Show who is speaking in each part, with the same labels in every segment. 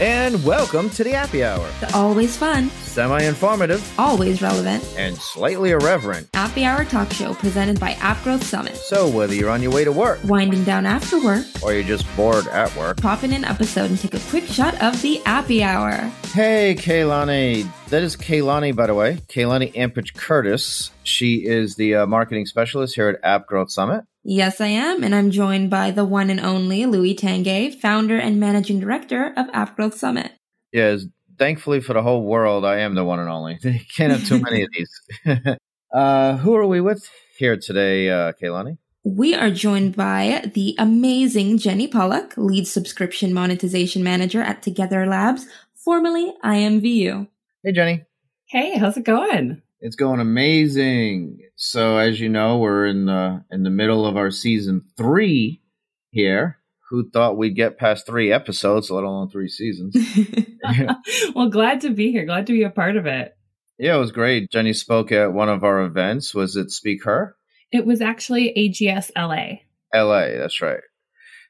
Speaker 1: And welcome to the Happy Hour.
Speaker 2: The always fun,
Speaker 1: Semi informative
Speaker 2: always relevant
Speaker 1: and slightly irreverent.
Speaker 2: Happy Hour talk show presented by App Growth Summit.
Speaker 1: So, whether you're on your way to work
Speaker 2: Winding down after work,
Speaker 1: or you're just bored at work,
Speaker 2: pop in an episode and take a quick shot of the Happy Hour.
Speaker 1: hey, Kaylani. That is Kaylani, by the way. Kaylani Ampage Curtis. She is the uh, marketing specialist here at App Growth Summit.
Speaker 2: Yes, I am, and I'm joined by the one and only Louis Tanguay, founder and managing director of App Growth Summit.
Speaker 1: Yes, thankfully for the whole world, I am the one and only. They can't have too many of these. uh, who are we with here today, uh, Kaylani?
Speaker 2: We are joined by the amazing Jenny Pollock, lead subscription monetization manager at Together Labs, formerly IMVU.
Speaker 1: Hey, Jenny.
Speaker 3: Hey, how's it going?
Speaker 1: It's going amazing. So, as you know, we're in the in the middle of our season three here. Who thought we'd get past three episodes, let alone three seasons?
Speaker 3: well, glad to be here. Glad to be a part of it.
Speaker 1: yeah, it was great. Jenny spoke at one of our events. Was it Speak Her?
Speaker 3: It was actually AGS LA.
Speaker 1: LA, that's right.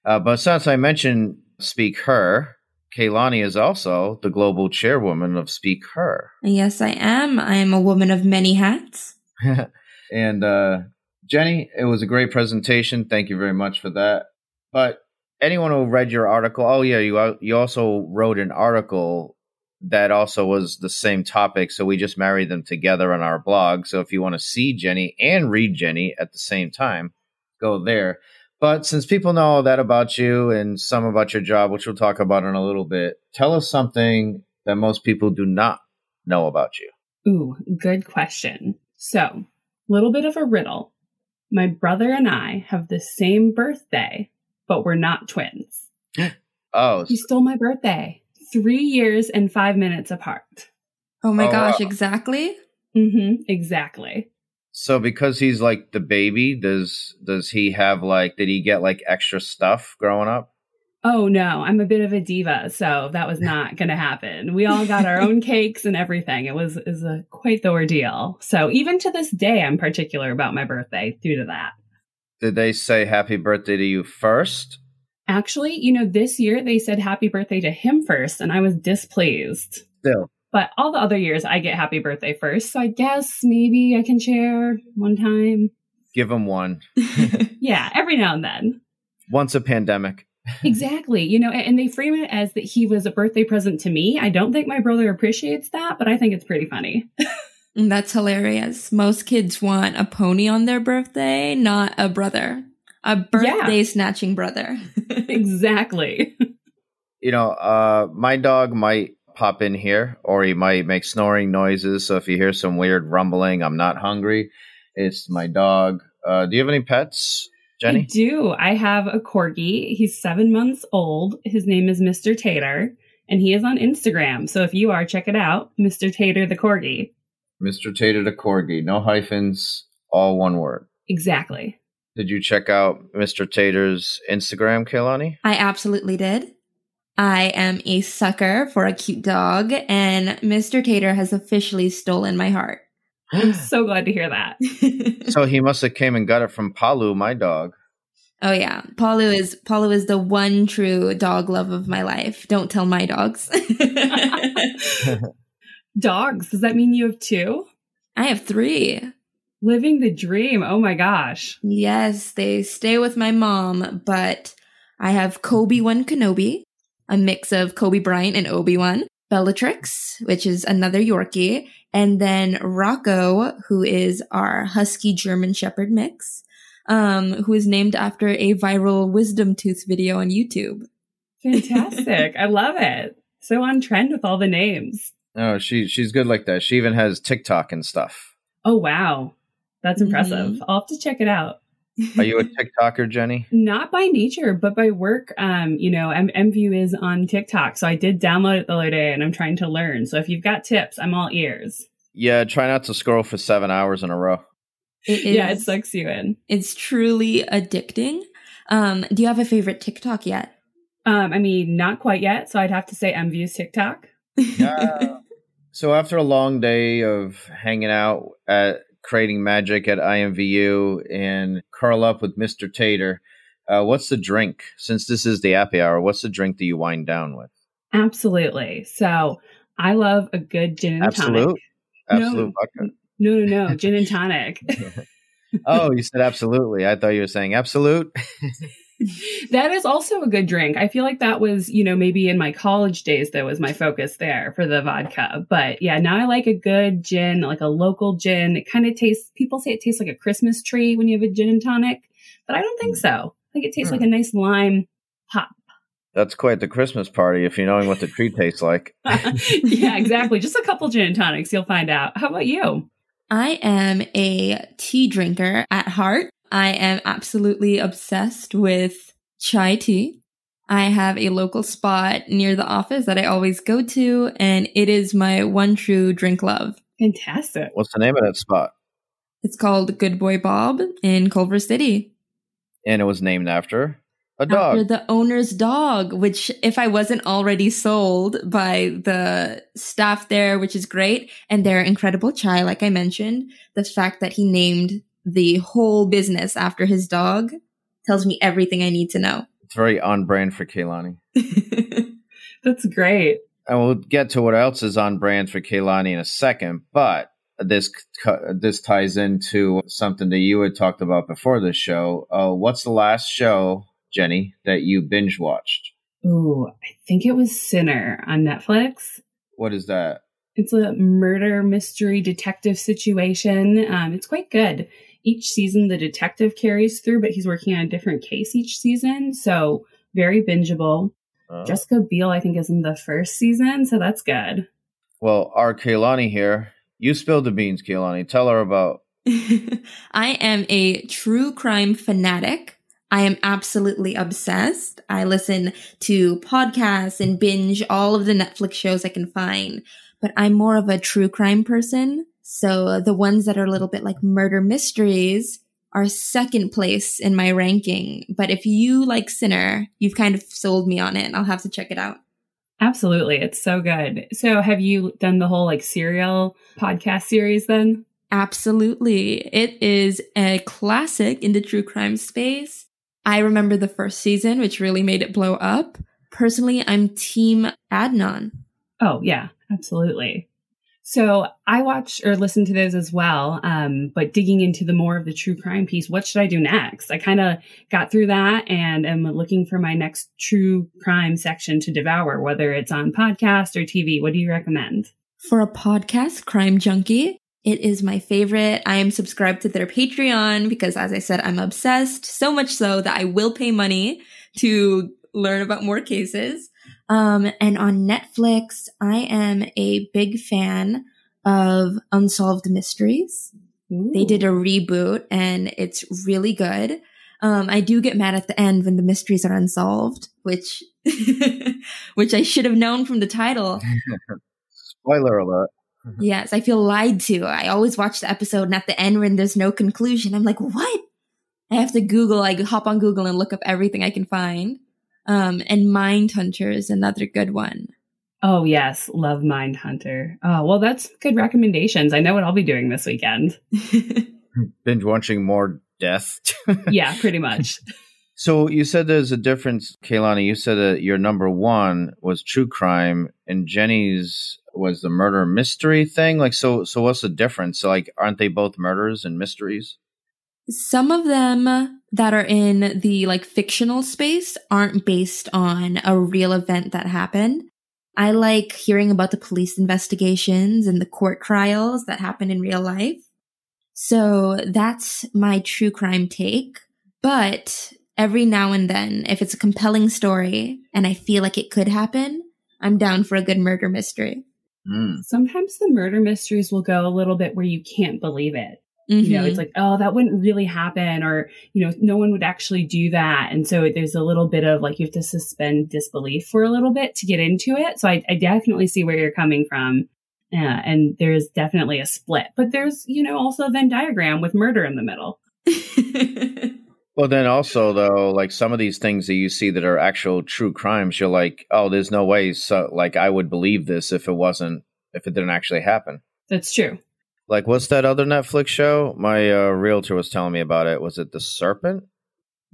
Speaker 1: Uh, but since I mentioned Speak Her, Kaylani is also the global chairwoman of Speak Her.
Speaker 2: yes, I am. I am a woman of many hats.
Speaker 1: and uh, Jenny, it was a great presentation. Thank you very much for that. But anyone who read your article, oh yeah, you you also wrote an article that also was the same topic. So we just married them together on our blog. So if you want to see Jenny and read Jenny at the same time, go there. But since people know all that about you and some about your job, which we'll talk about in a little bit, tell us something that most people do not know about you.
Speaker 3: Ooh, good question. So, little bit of a riddle. My brother and I have the same birthday, but we're not twins.
Speaker 1: Oh,
Speaker 3: He stole my birthday. Three years and five minutes apart.
Speaker 2: Oh my
Speaker 1: Oh,
Speaker 2: gosh,
Speaker 1: wow.
Speaker 2: exactly.
Speaker 3: Mm-hmm. Exactly.
Speaker 1: So because he's like the baby, does does he have like did he get like extra stuff growing up?
Speaker 3: Oh no, I'm a bit of a diva, so that was not going to happen. We all got our own cakes and everything. It was is a quite the ordeal. So even to this day, I'm particular about my birthday due to that.
Speaker 1: Did they say happy birthday to you first?
Speaker 3: Actually, you know, this year they said happy birthday to him first, and I was displeased.
Speaker 1: Still.
Speaker 3: But all the other years, I get happy birthday first, so I guess maybe I can share one time.
Speaker 1: Give him one.
Speaker 3: Yeah, every now and then.
Speaker 1: Once a pandemic.
Speaker 3: Exactly. You know, and they frame it as that he was a birthday present to me. I don't think my brother appreciates that, but I think it's pretty funny.
Speaker 2: That's hilarious. Most kids want a pony on their birthday, not a brother. A birthday snatching brother.
Speaker 3: exactly.
Speaker 1: You know, uh my dog might pop in here or he might make snoring noises. So if you hear some weird rumbling, I'm not hungry. It's my dog. Uh do you have any pets,
Speaker 3: I
Speaker 1: Jenny?
Speaker 3: do. I have a corgi. He's seven months old. His name is Mr. Tater, and he is on Instagram. So if you are, check it out. Mr. Tater the corgi.
Speaker 1: Mr. Tater the Corgi. No hyphens, all one word.
Speaker 3: Exactly.
Speaker 1: Did you check out Mr. Tater's Instagram, Kaylani?
Speaker 2: I absolutely did. I am a sucker for a cute dog, and Mr. Tater has officially stolen my heart.
Speaker 3: I'm so glad to hear that.
Speaker 1: So he must have came and got it from Palu, my dog.
Speaker 2: oh yeah, Palu is Palu is the one true dog love of my life. Don't tell my dogs.
Speaker 3: Dogs. Does that mean you have two?
Speaker 2: I have three.
Speaker 3: Living the dream. Oh my gosh.
Speaker 2: Yes, they stay with my mom, but I have Kobe One Kenobi, a mix of Kobe Bryant and Obi Wan, Bellatrix, which is another Yorkie, and then Rocco, who is our Husky German Shepherd mix, um, who is named after a viral wisdom tooth video on YouTube.
Speaker 3: Fantastic. I love it. So on trend with all the names.
Speaker 1: Oh, she she's good like that. She even has TikTok and stuff.
Speaker 3: Oh wow. That's impressive.
Speaker 2: Mhm.
Speaker 3: I'll have to check it out.
Speaker 1: Are you a TikToker, Jenny?
Speaker 3: Not by nature, but by work. Um, you know, M- IMVU is on TikTok, so I did download it the other day, and I'm trying to learn. So if you've got tips, I'm all ears.
Speaker 1: Yeah, try not to scroll for seven hours in a row.
Speaker 2: It is,
Speaker 3: Yeah, it sucks you in.
Speaker 2: It's truly addicting. Um, do you have a favorite TikTok yet?
Speaker 3: Um, I mean, not quite yet, so I'd have to say IMVU's TikTok.
Speaker 1: Yeah. so after a long day of hanging out at creating magic at IMVU and curl up with Mr. Tater, uh, what's the drink? Since this is the happy hour, what's the drink that you wind down with?
Speaker 3: Absolutely. So I love a good gin and
Speaker 1: Absolute?
Speaker 3: tonic.
Speaker 1: Absolute
Speaker 3: No.
Speaker 1: vodka.
Speaker 3: No, no, no, gin and tonic.
Speaker 1: Oh, you said absolutely. I thought you were saying absolute.
Speaker 3: that is also a good drink. I feel like that was, you know, maybe in my college days that was my focus there for the vodka. But yeah, now I like a good gin, like a local gin. It kind of tastes people say it tastes like a Christmas tree when you have a gin and tonic, but I don't think so. I think it tastes
Speaker 1: Hmm.
Speaker 3: like a nice lime pop.
Speaker 1: That's quite the Christmas party if you're knowing what the tree tastes like.
Speaker 3: yeah, exactly. Just a couple gin and tonics, you'll find out. How about you?
Speaker 2: I am a tea drinker at heart. I am absolutely obsessed with chai tea. I have a local spot near the office that I always go to, and it is my one true drink love.
Speaker 3: Fantastic.
Speaker 1: What's the name of that spot?
Speaker 2: It's called Good Boy Bob in Culver City.
Speaker 1: And it was named after a dog.
Speaker 2: After the owner's dog, which if I wasn't already sold by the staff there, which is great, and their incredible chai, like I mentioned, the fact that he named the whole business after his dog tells me everything I need to know.
Speaker 1: It's very on brand for Kaylani.
Speaker 3: That's great.
Speaker 1: And we'll get to what else is on brand for Kaylani in a second, but this this ties into something that you had talked about before this show. Uh, what's the last show, Jenny, that you binge watched?
Speaker 3: Ooh, I think it was Sinner on Netflix.
Speaker 1: What is that?
Speaker 3: It's a murder mystery detective situation. Um, it's quite good. Each season, the detective carries through, but he's working on a different case each season. So, very bingeable.
Speaker 1: Uh,
Speaker 3: Jessica Biel, I think, is in the first season. So, that's good.
Speaker 1: well, our Kaylani here. You spilled the beans, Kaylani. Tell her about.
Speaker 2: I am a true crime fanatic. I am absolutely obsessed. I listen to podcasts and binge all of the Netflix shows I can find, but I'm more of a true crime person. So uh, the ones that are a little bit like murder mysteries are second place in my ranking. But if you like Sinner, you've kind of sold me on it and I'll have to check it out.
Speaker 3: Absolutely. It's so good. So, have you done the whole like serial podcast series then?
Speaker 2: Absolutely. It is a classic in the true crime space. I remember the first season, which really made it blow up. Personally, I'm team Adnan.
Speaker 3: Oh, yeah, absolutely. So I watch or listen to those as well. Um, but digging into the more of the true crime piece, what should I do next? I kind of got through that and am looking for my next true crime section to devour, whether it's on podcast or TV. What do you recommend?
Speaker 2: For a podcast, Crime Junkie, it is my favorite. I am subscribed to their Patreon because, as I said, I'm obsessed. So much so that I will pay money to learn about more cases. Um, and on Netflix, I am a big fan of Unsolved Mysteries. They did a reboot and it's really good. Um, I do get mad at the end when the mysteries are unsolved, which, which I should have known from the title.
Speaker 1: Spoiler alert.
Speaker 2: Yes, I feel lied to. I always watch the episode and at the end when there's no conclusion, I'm like, what? I have to Google, I hop on Google and look up everything I can find. Um, and Mindhunter is another good one.
Speaker 3: Oh, yes. Love Mindhunter. Oh, well, that's good recommendations. I know what I'll be doing this weekend.
Speaker 1: Binge watching more death.
Speaker 3: yeah, pretty much.
Speaker 1: So you said there's a difference, Kaylani. You said that your number one was true crime, and Jenny's was the murder mystery thing. Like, so, so what's the difference? So, like, aren't they both murders and mysteries?
Speaker 2: Some of them that are in the like fictional space aren't based on a real event that happened. I like hearing about the police investigations and the court trials that happen in real life. So that's my true crime take. But every now and then, if it's a compelling story and I feel like it could happen, I'm down for a good murder mystery.
Speaker 1: Mm.
Speaker 3: Sometimes the murder mysteries will go a little bit where you can't believe it. You know, it's like, oh, that wouldn't really happen, or, you know, no one would actually do that. And so there's a little bit of like, you have to suspend disbelief for a little bit to get into it. So I, I definitely see where you're coming from. Uh, and there's definitely a split, but there's, you know, also a Venn diagram with murder in the middle.
Speaker 1: Well, then also though, like some of these things that you see that are actual true crimes, you're like, oh, there's no way. So, like, I would believe this if it wasn't, if it didn't actually happen.
Speaker 3: That's true.
Speaker 1: Like, what's that other Netflix show? My uh, realtor was telling me about it. Was it The Serpent?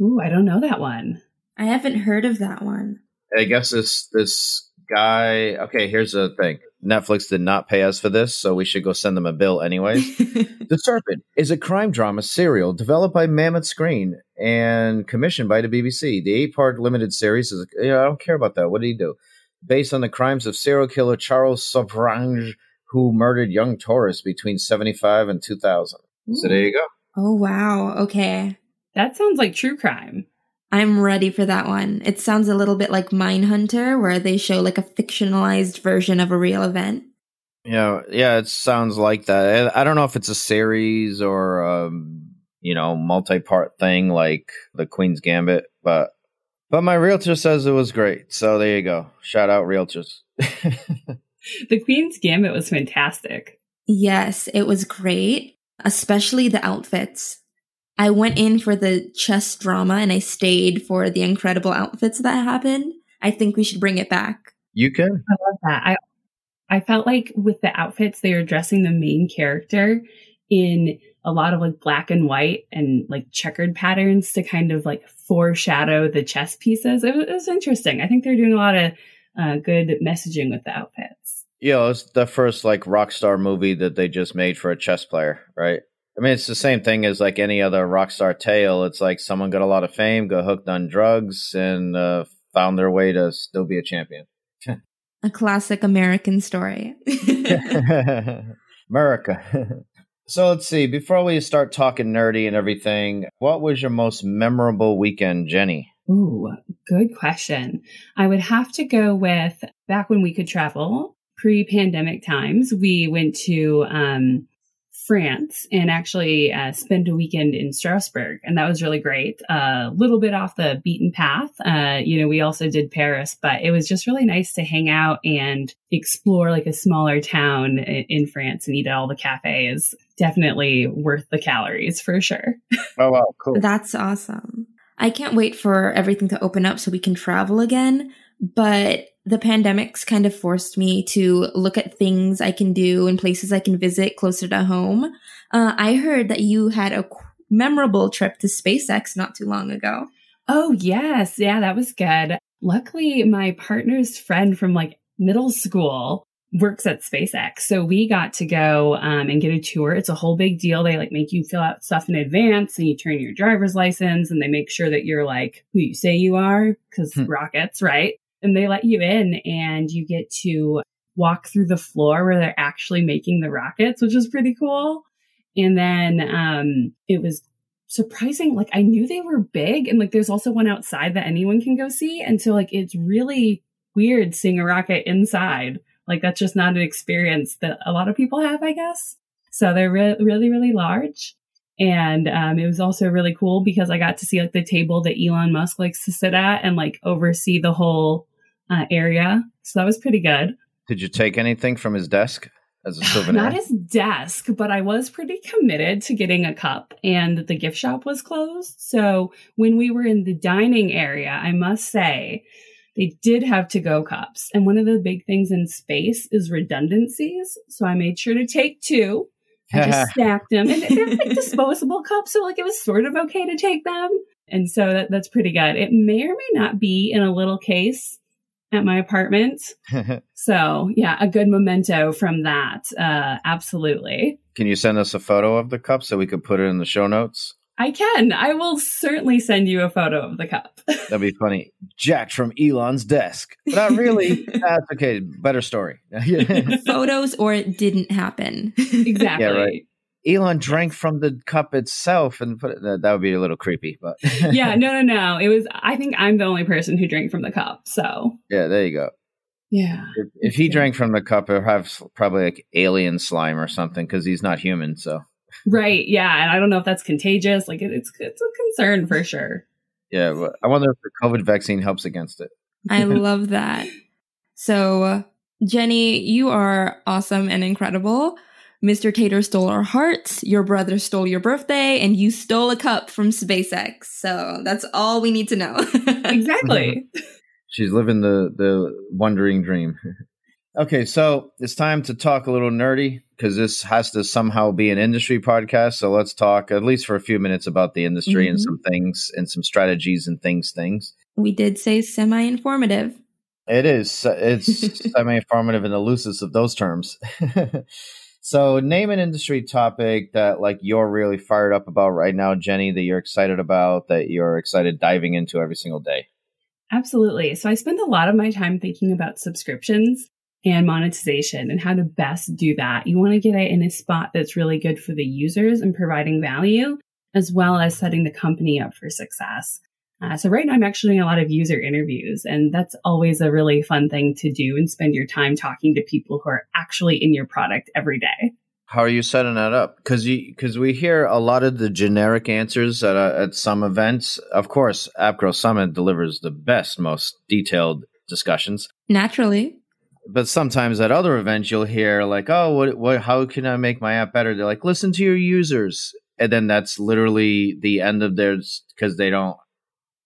Speaker 3: Ooh, I don't know that one.
Speaker 2: I haven't heard of that one.
Speaker 1: I guess this this guy. Okay, here's the thing. Netflix did not pay us for this, so we should go send them a bill anyways. the Serpent is a crime drama serial developed by Mammoth Screen and commissioned by the BBC. The eight-part limited series is. You know, I don't care about that. What did he do? Based on the crimes of serial killer Charles Sobhraj, who murdered young tourists between 75 and 2000. So there you go.
Speaker 2: Oh, wow. Okay.
Speaker 3: That sounds like true crime.
Speaker 2: I'm ready for that one. It sounds a little bit like Mindhunter, where they show like a fictionalized version of a real event.
Speaker 1: Yeah, yeah, it sounds like that. I don't know if it's a series or um, you know, multi-part thing like the Queen's Gambit, but but my realtor says it was great. So there you go. Shout out realtors.
Speaker 3: the Queen's Gambit was fantastic.
Speaker 2: Yes, it was great, especially the outfits. I went in for the chess drama and I stayed for the incredible outfits that happened. I think we should bring it back.
Speaker 1: You can.
Speaker 3: I love that. I I felt like with the outfits they were dressing the main character in a lot of like black and white and like checkered patterns to kind of like foreshadow the chess pieces. It was, it was interesting. I think they're doing a lot of uh, good messaging with the outfits.
Speaker 1: Yeah, it's the first like rock star movie that they just made for a chess player, right? I mean, it's the same thing as like any other rock star tale. It's like someone got a lot of fame, got hooked on drugs, and uh, found their way to still be a champion.
Speaker 2: a classic American story.
Speaker 1: America. so let's see. Before we start talking nerdy and everything, what was your most memorable weekend, Jenny?
Speaker 3: Ooh, good question. I would have to go with back when we could travel, pre pandemic times. We went to um, France and actually uh, spent a weekend in Strasbourg, and that was really great. A uh, little bit off the beaten path. Uh, you know, we also did Paris, but it was just really nice to hang out and explore like a smaller town in, in France and eat at all the cafes. Definitely worth the calories for sure.
Speaker 1: Oh wow, cool!
Speaker 2: That's awesome. I can't wait for everything to open up so we can travel again. But the pandemics kind of forced me to look at things I can do and places I can visit closer to home. Uh, I heard that you had a memorable trip to SpaceX not too long ago.
Speaker 3: Oh, yes. Yeah, that was good. Luckily, my partner's friend from like middle school works at SpaceX. So we got to go um, and get a tour. It's a whole big deal. They like make you fill out stuff in advance and you turn your driver's license and they make sure that you're like who you say you are because hmm. rockets, right? And they let you in and you get to walk through the floor where they're actually making the rockets, which is pretty cool. And then um, it was surprising. Like I knew they were big, and like there's also one outside that anyone can go see. And so like it's really weird seeing a rocket inside. Like that's just not an experience that a lot of people have, I guess. So they're re- really, really large. And um, it was also really cool because I got to see like the table that Elon Musk likes to sit at and like oversee the whole uh, area. So that was pretty good.
Speaker 1: Did you take anything from his desk as a souvenir?
Speaker 3: Not his desk, but I was pretty committed to getting a cup and the gift shop was closed. So when we were in the dining area, I must say, they did have to go cups. And one of the big things in space is redundancies. So I made sure to take two I just stacked them, and they're like disposable cups, so like it was sort of okay to take them. And so that, that's pretty good. It may or may not be in a little case at my apartment. so yeah, a good memento from that. Uh, absolutely.
Speaker 1: Can you send us a photo of the cup so we could put it in the show notes?
Speaker 3: I can. I will certainly send you a photo of the cup.
Speaker 1: That'd be funny. Jacked from Elon's desk. But not really. That's okay. Better story.
Speaker 2: Photos or it didn't happen.
Speaker 3: exactly. Yeah, right.
Speaker 1: Elon drank from the cup itself and put it, that would be a little creepy, but
Speaker 3: yeah, no, no, no. It was, I think I'm the only person who drank from the cup. So
Speaker 1: yeah, there you go.
Speaker 3: Yeah.
Speaker 1: If, if he drank from the cup, it would have probably like alien slime or something because he's not human. So
Speaker 3: Right. Yeah. And I don't know if that's contagious. Like it, it's it's a concern for sure.
Speaker 1: Yeah. But I wonder if the COVID vaccine helps against it.
Speaker 2: I love that. So, Jenny, you are awesome and incredible. Mr. Tater stole our hearts, your brother stole your birthday, and you stole a cup from SpaceX. So that's all we need to know.
Speaker 3: exactly.
Speaker 1: She's living the the wondering dream. Okay, so it's time to talk a little nerdy because this has to somehow be an industry podcast. So let's talk at least for a few minutes about the industry mm-hmm. and some things and some strategies and things, things.
Speaker 2: We did say semi informative.
Speaker 1: It is. It's semi-informative in the loosest of those terms. so, name an industry topic that like you're really fired up about right now, Jenny. That you're excited about. That you're excited diving into every single day.
Speaker 3: Absolutely. So, I spend a lot of my time thinking about subscriptions and monetization and how to best do that. You want to get it in a spot that's really good for the users and providing value, as well as setting the company up for success. Uh, so right now I'm actually doing a lot of user interviews and that's always a really fun thing to do and spend your time talking to people who are actually in your product every day.
Speaker 1: How are you setting that up? Because because we hear a lot of the generic answers at uh, at some events. Of course, App Growth Summit delivers the best, most detailed discussions.
Speaker 2: Naturally,
Speaker 1: but sometimes at other events you'll hear like, "Oh, what what? How can I make my app better?" They're like, "Listen to your users," and then that's literally the end of theirs because they don't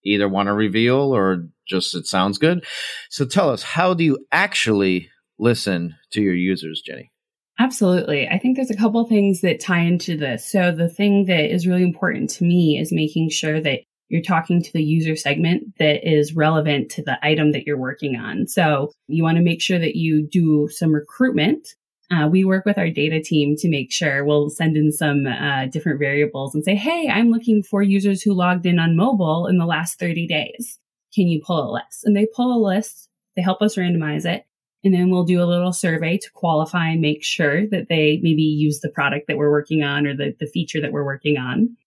Speaker 1: either want to reveal or just it sounds good. So tell us, how do you actually listen to your users, Jenny?
Speaker 3: Absolutely. I think there's a couple things that tie into this. So the thing that is really important to me is making sure that you're talking to the user segment that is relevant to the item that you're working on. So you want to make sure that you do some recruitment uh, we work with our data team to make sure we'll send in some uh, different variables and say, hey, I'm looking for users who logged in on mobile in the last 30 days. Can you pull a list? And they pull a list, they help us randomize it. And then we'll do a little survey to qualify and make sure that they maybe use the product that we're working on or the, the feature that we're working on.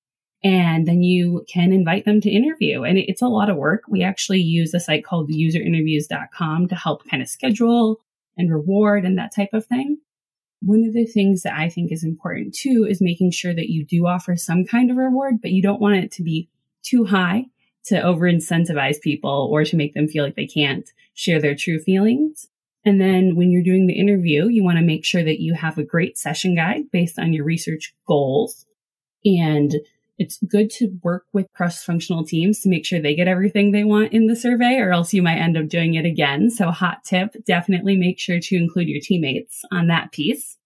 Speaker 3: And then you can invite them to interview. And it's a lot of work. We actually use a site called userinterviews.com to help kind of schedule and reward and that type of thing one of the things that I think is important too is making sure that you do offer some kind of reward, but you don't want it to be too high to over incentivize people or to make them feel like they can't share their true feelings. And then when you're doing the interview, you want to make sure that you have a great session guide based on your research goals. And it's good to work with cross functional teams to make sure they get everything they want in the survey, or else you might end up doing it again. So, hot tip definitely make sure to include your teammates on that piece.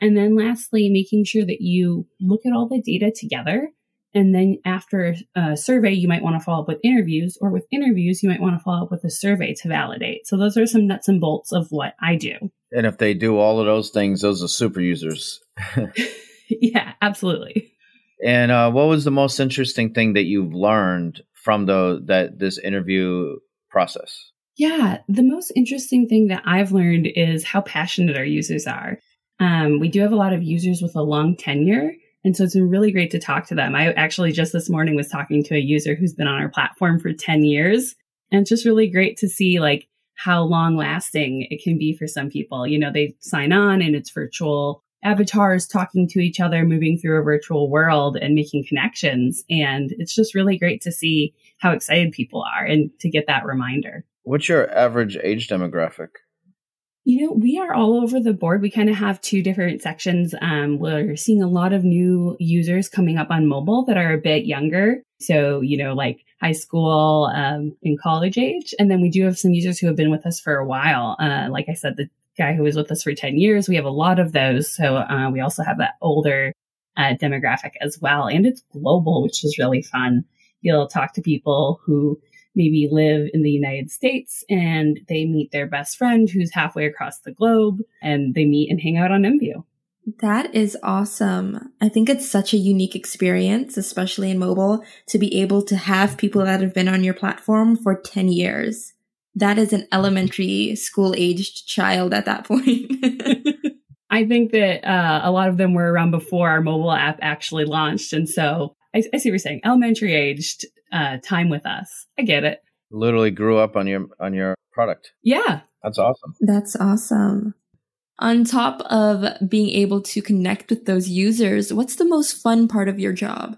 Speaker 3: And then, lastly, making sure that you look at all the data together. And then, after a survey, you might want to follow up with interviews, or with interviews, you might want to follow up with a survey to validate. So, those are some nuts and bolts of what I do.
Speaker 1: And if they do all of those things, those are super users.
Speaker 3: yeah, absolutely.
Speaker 1: And uh, what was the most interesting thing that you've learned from the that this interview process?
Speaker 3: Yeah, the most interesting thing that I've learned is how passionate our users are. Um, we do have a lot of users with a long tenure, and so it's been really great to talk to them. I actually just this morning was talking to a user who's been on our platform for 10 years, and it's just really great to see like how long lasting it can be for some people. You know, they sign on and it's virtual avatars talking to each other, moving through a virtual world and making connections. And it's just really great to see how excited people are and to get that reminder.
Speaker 1: What's your average age demographic?
Speaker 3: You know, we are all over the board. We kind of have two different sections. Um, we're seeing a lot of new users coming up on mobile that are a bit younger. So, you know, like high school um, and college age. And then we do have some users who have been with us for a while. Uh, like I said, the guy who was with us for 10 years. We have a lot of those. So uh, we also have that older uh, demographic as well. And it's global, which is really fun. You'll talk to people who maybe live in the United States and they meet their best friend who's halfway across the globe and they meet and hang out on IMVU.
Speaker 2: That is awesome. I think it's such a unique experience, especially in mobile, to be able to have people that have been on your platform for 10 years that is an elementary school aged child at that point.
Speaker 3: I think that uh, a lot of them were around before our mobile app actually launched. And so I, I see what you're saying. Elementary aged uh, time with us. I get it.
Speaker 1: Literally grew up on your on your product.
Speaker 3: Yeah.
Speaker 1: That's awesome.
Speaker 2: That's awesome. On top of being able to connect with those users, what's the most fun part of your job?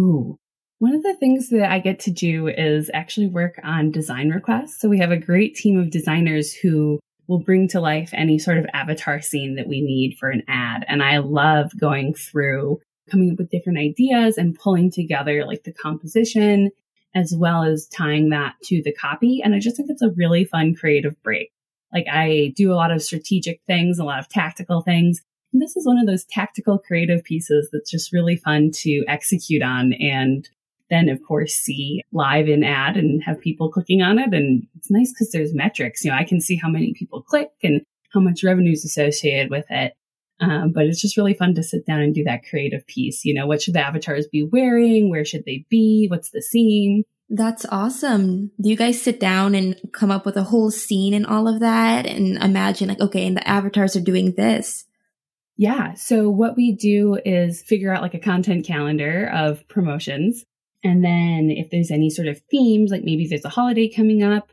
Speaker 3: Ooh, one of the things that I get to do is actually work on design requests. So we have a great team of designers who will bring to life any sort of avatar scene that we need for an ad. And I love going through coming up with different ideas and pulling together like the composition as well as tying that to the copy. And I just think it's a really fun creative break. Like I do a lot of strategic things, a lot of tactical things. This is one of those tactical creative pieces that's just really fun to execute on and then of course see live in ad and have people clicking on it. And it's nice because there's metrics. You know, I can see how many people click and how much revenue is associated with it. Um, but it's just really fun to sit down and do that creative piece. You know, what should the avatars be wearing? Where should they be? What's the scene?
Speaker 2: That's awesome. Do you guys sit down and come up with a whole scene and all of that and imagine like, okay, and the avatars are doing this?
Speaker 3: Yeah. So what we do is figure out like a content calendar of promotions. And then if there's any sort of themes, like maybe there's a holiday coming up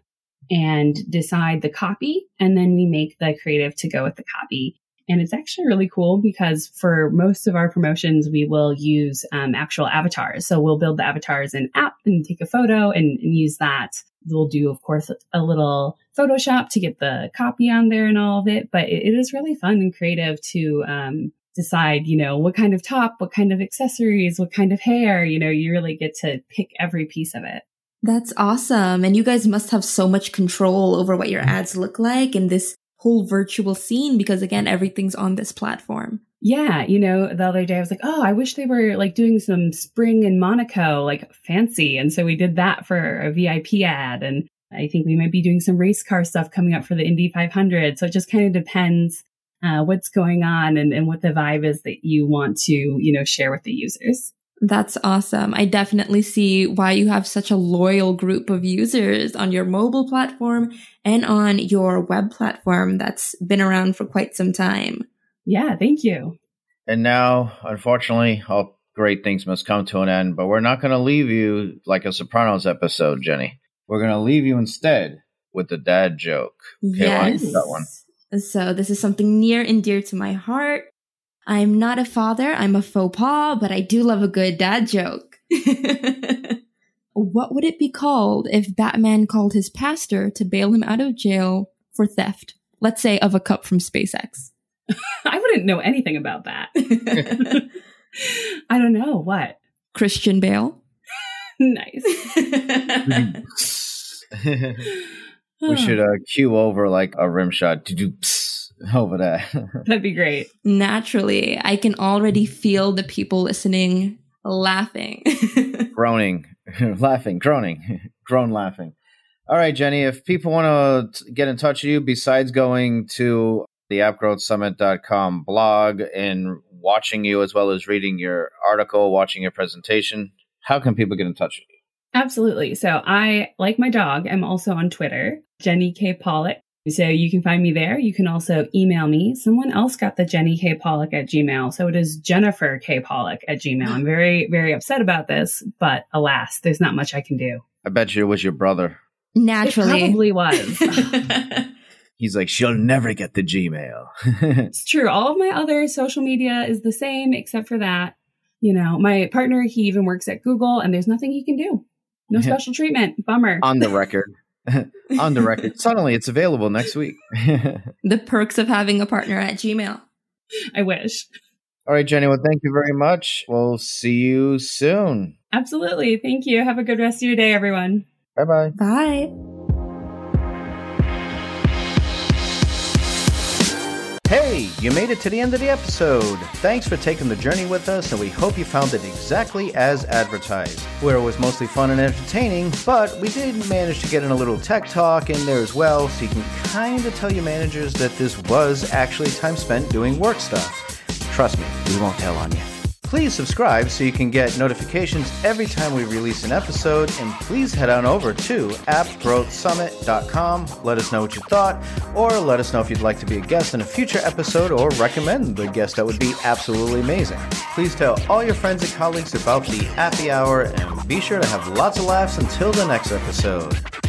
Speaker 3: and decide the copy. And then we make the creative to go with the copy. And it's actually really cool because for most of our promotions, we will use um, actual avatars. So we'll build the avatars in app and take a photo and, and use that. We'll do, of course, a little Photoshop to get the copy on there and all of it. But it, it is really fun and creative to um, decide, you know, what kind of top, what kind of accessories, what kind of hair. You know, you really get to pick every piece of it.
Speaker 2: That's awesome. And you guys must have so much control over what your ads look like and this whole virtual scene because again, everything's on this platform.
Speaker 3: Yeah, you know, the other day I was like, oh, I wish they were like doing some spring in Monaco, like fancy. And so we did that for a VIP ad. And I think we might be doing some race car stuff coming up for the Indy 500. So it just kind of depends uh, what's going on and, and what the vibe is that you want to, you know, share with the users.
Speaker 2: That's awesome. I definitely see why you have such a loyal group of users on your mobile platform and on your web platform that's been around for quite some time.
Speaker 3: Yeah, thank you.
Speaker 1: And now, unfortunately, all great things must come to an end, but we're not going to leave you like a Sopranos episode, Jenny. We're going to leave you instead with the dad joke.
Speaker 2: Okay, yes. That one. So this is something near and dear to my heart. I'm not a father, I'm a faux pas, but I do love a good dad joke. what would it be called if Batman called his pastor to bail him out of jail for theft? Let's say of a cup from SpaceX.
Speaker 3: I wouldn't know anything about that. I don't know. What?
Speaker 2: Christian Bale.
Speaker 3: nice.
Speaker 1: We should uh, cue over like a rim shot. To do over there.
Speaker 3: That'd be great.
Speaker 2: Naturally, I can already feel the people listening laughing,
Speaker 1: groaning, laughing, groaning, groan laughing. All right, Jenny, if people want to get in touch with you, besides going to the appgrowthsummit.com blog and watching you as well as reading your article, watching your presentation, how can people get in touch with you?
Speaker 3: Absolutely. So I, like my dog, am also on Twitter, Jenny K. Pollock. So you can find me there. You can also email me. Someone else got the Jenny K. Pollock at Gmail. So it is Jennifer K. Pollock at Gmail. I'm very, very upset about this, but alas, there's not much I can do.
Speaker 1: I bet you it was your brother.
Speaker 2: Naturally.
Speaker 3: It probably was.
Speaker 1: He's like, she'll never get the Gmail.
Speaker 3: it's true. All of my other social media is the same except for that. You know, my partner, he even works at Google and there's nothing he can do. No special treatment. Bummer.
Speaker 1: On the record. on the record. Suddenly it's available next week.
Speaker 2: the perks of having a partner at Gmail.
Speaker 3: I wish.
Speaker 1: All right, Jenny. Well, thank you very much. We'll see you soon.
Speaker 3: Absolutely. Thank you. Have a good rest of your day, everyone.
Speaker 1: Bye-bye.
Speaker 2: Bye.
Speaker 1: Hey, you made it to the end of the episode. Thanks for taking the journey with us, and we hope you found it exactly as advertised, where it was mostly fun and entertaining, but we did manage to get in a little tech talk in there as well, so you can kind of tell your managers that this was actually time spent doing work stuff. Trust me, we won't tell on you. Please subscribe so you can get notifications every time we release an episode, and please head on over to appgrowthsummit.com. Let us know what you thought, or let us know if you'd like to be a guest in a future episode, or recommend the guest that would be absolutely amazing. Please tell all your friends and colleagues about the Appy Hour, and be sure to have lots of laughs until the next episode.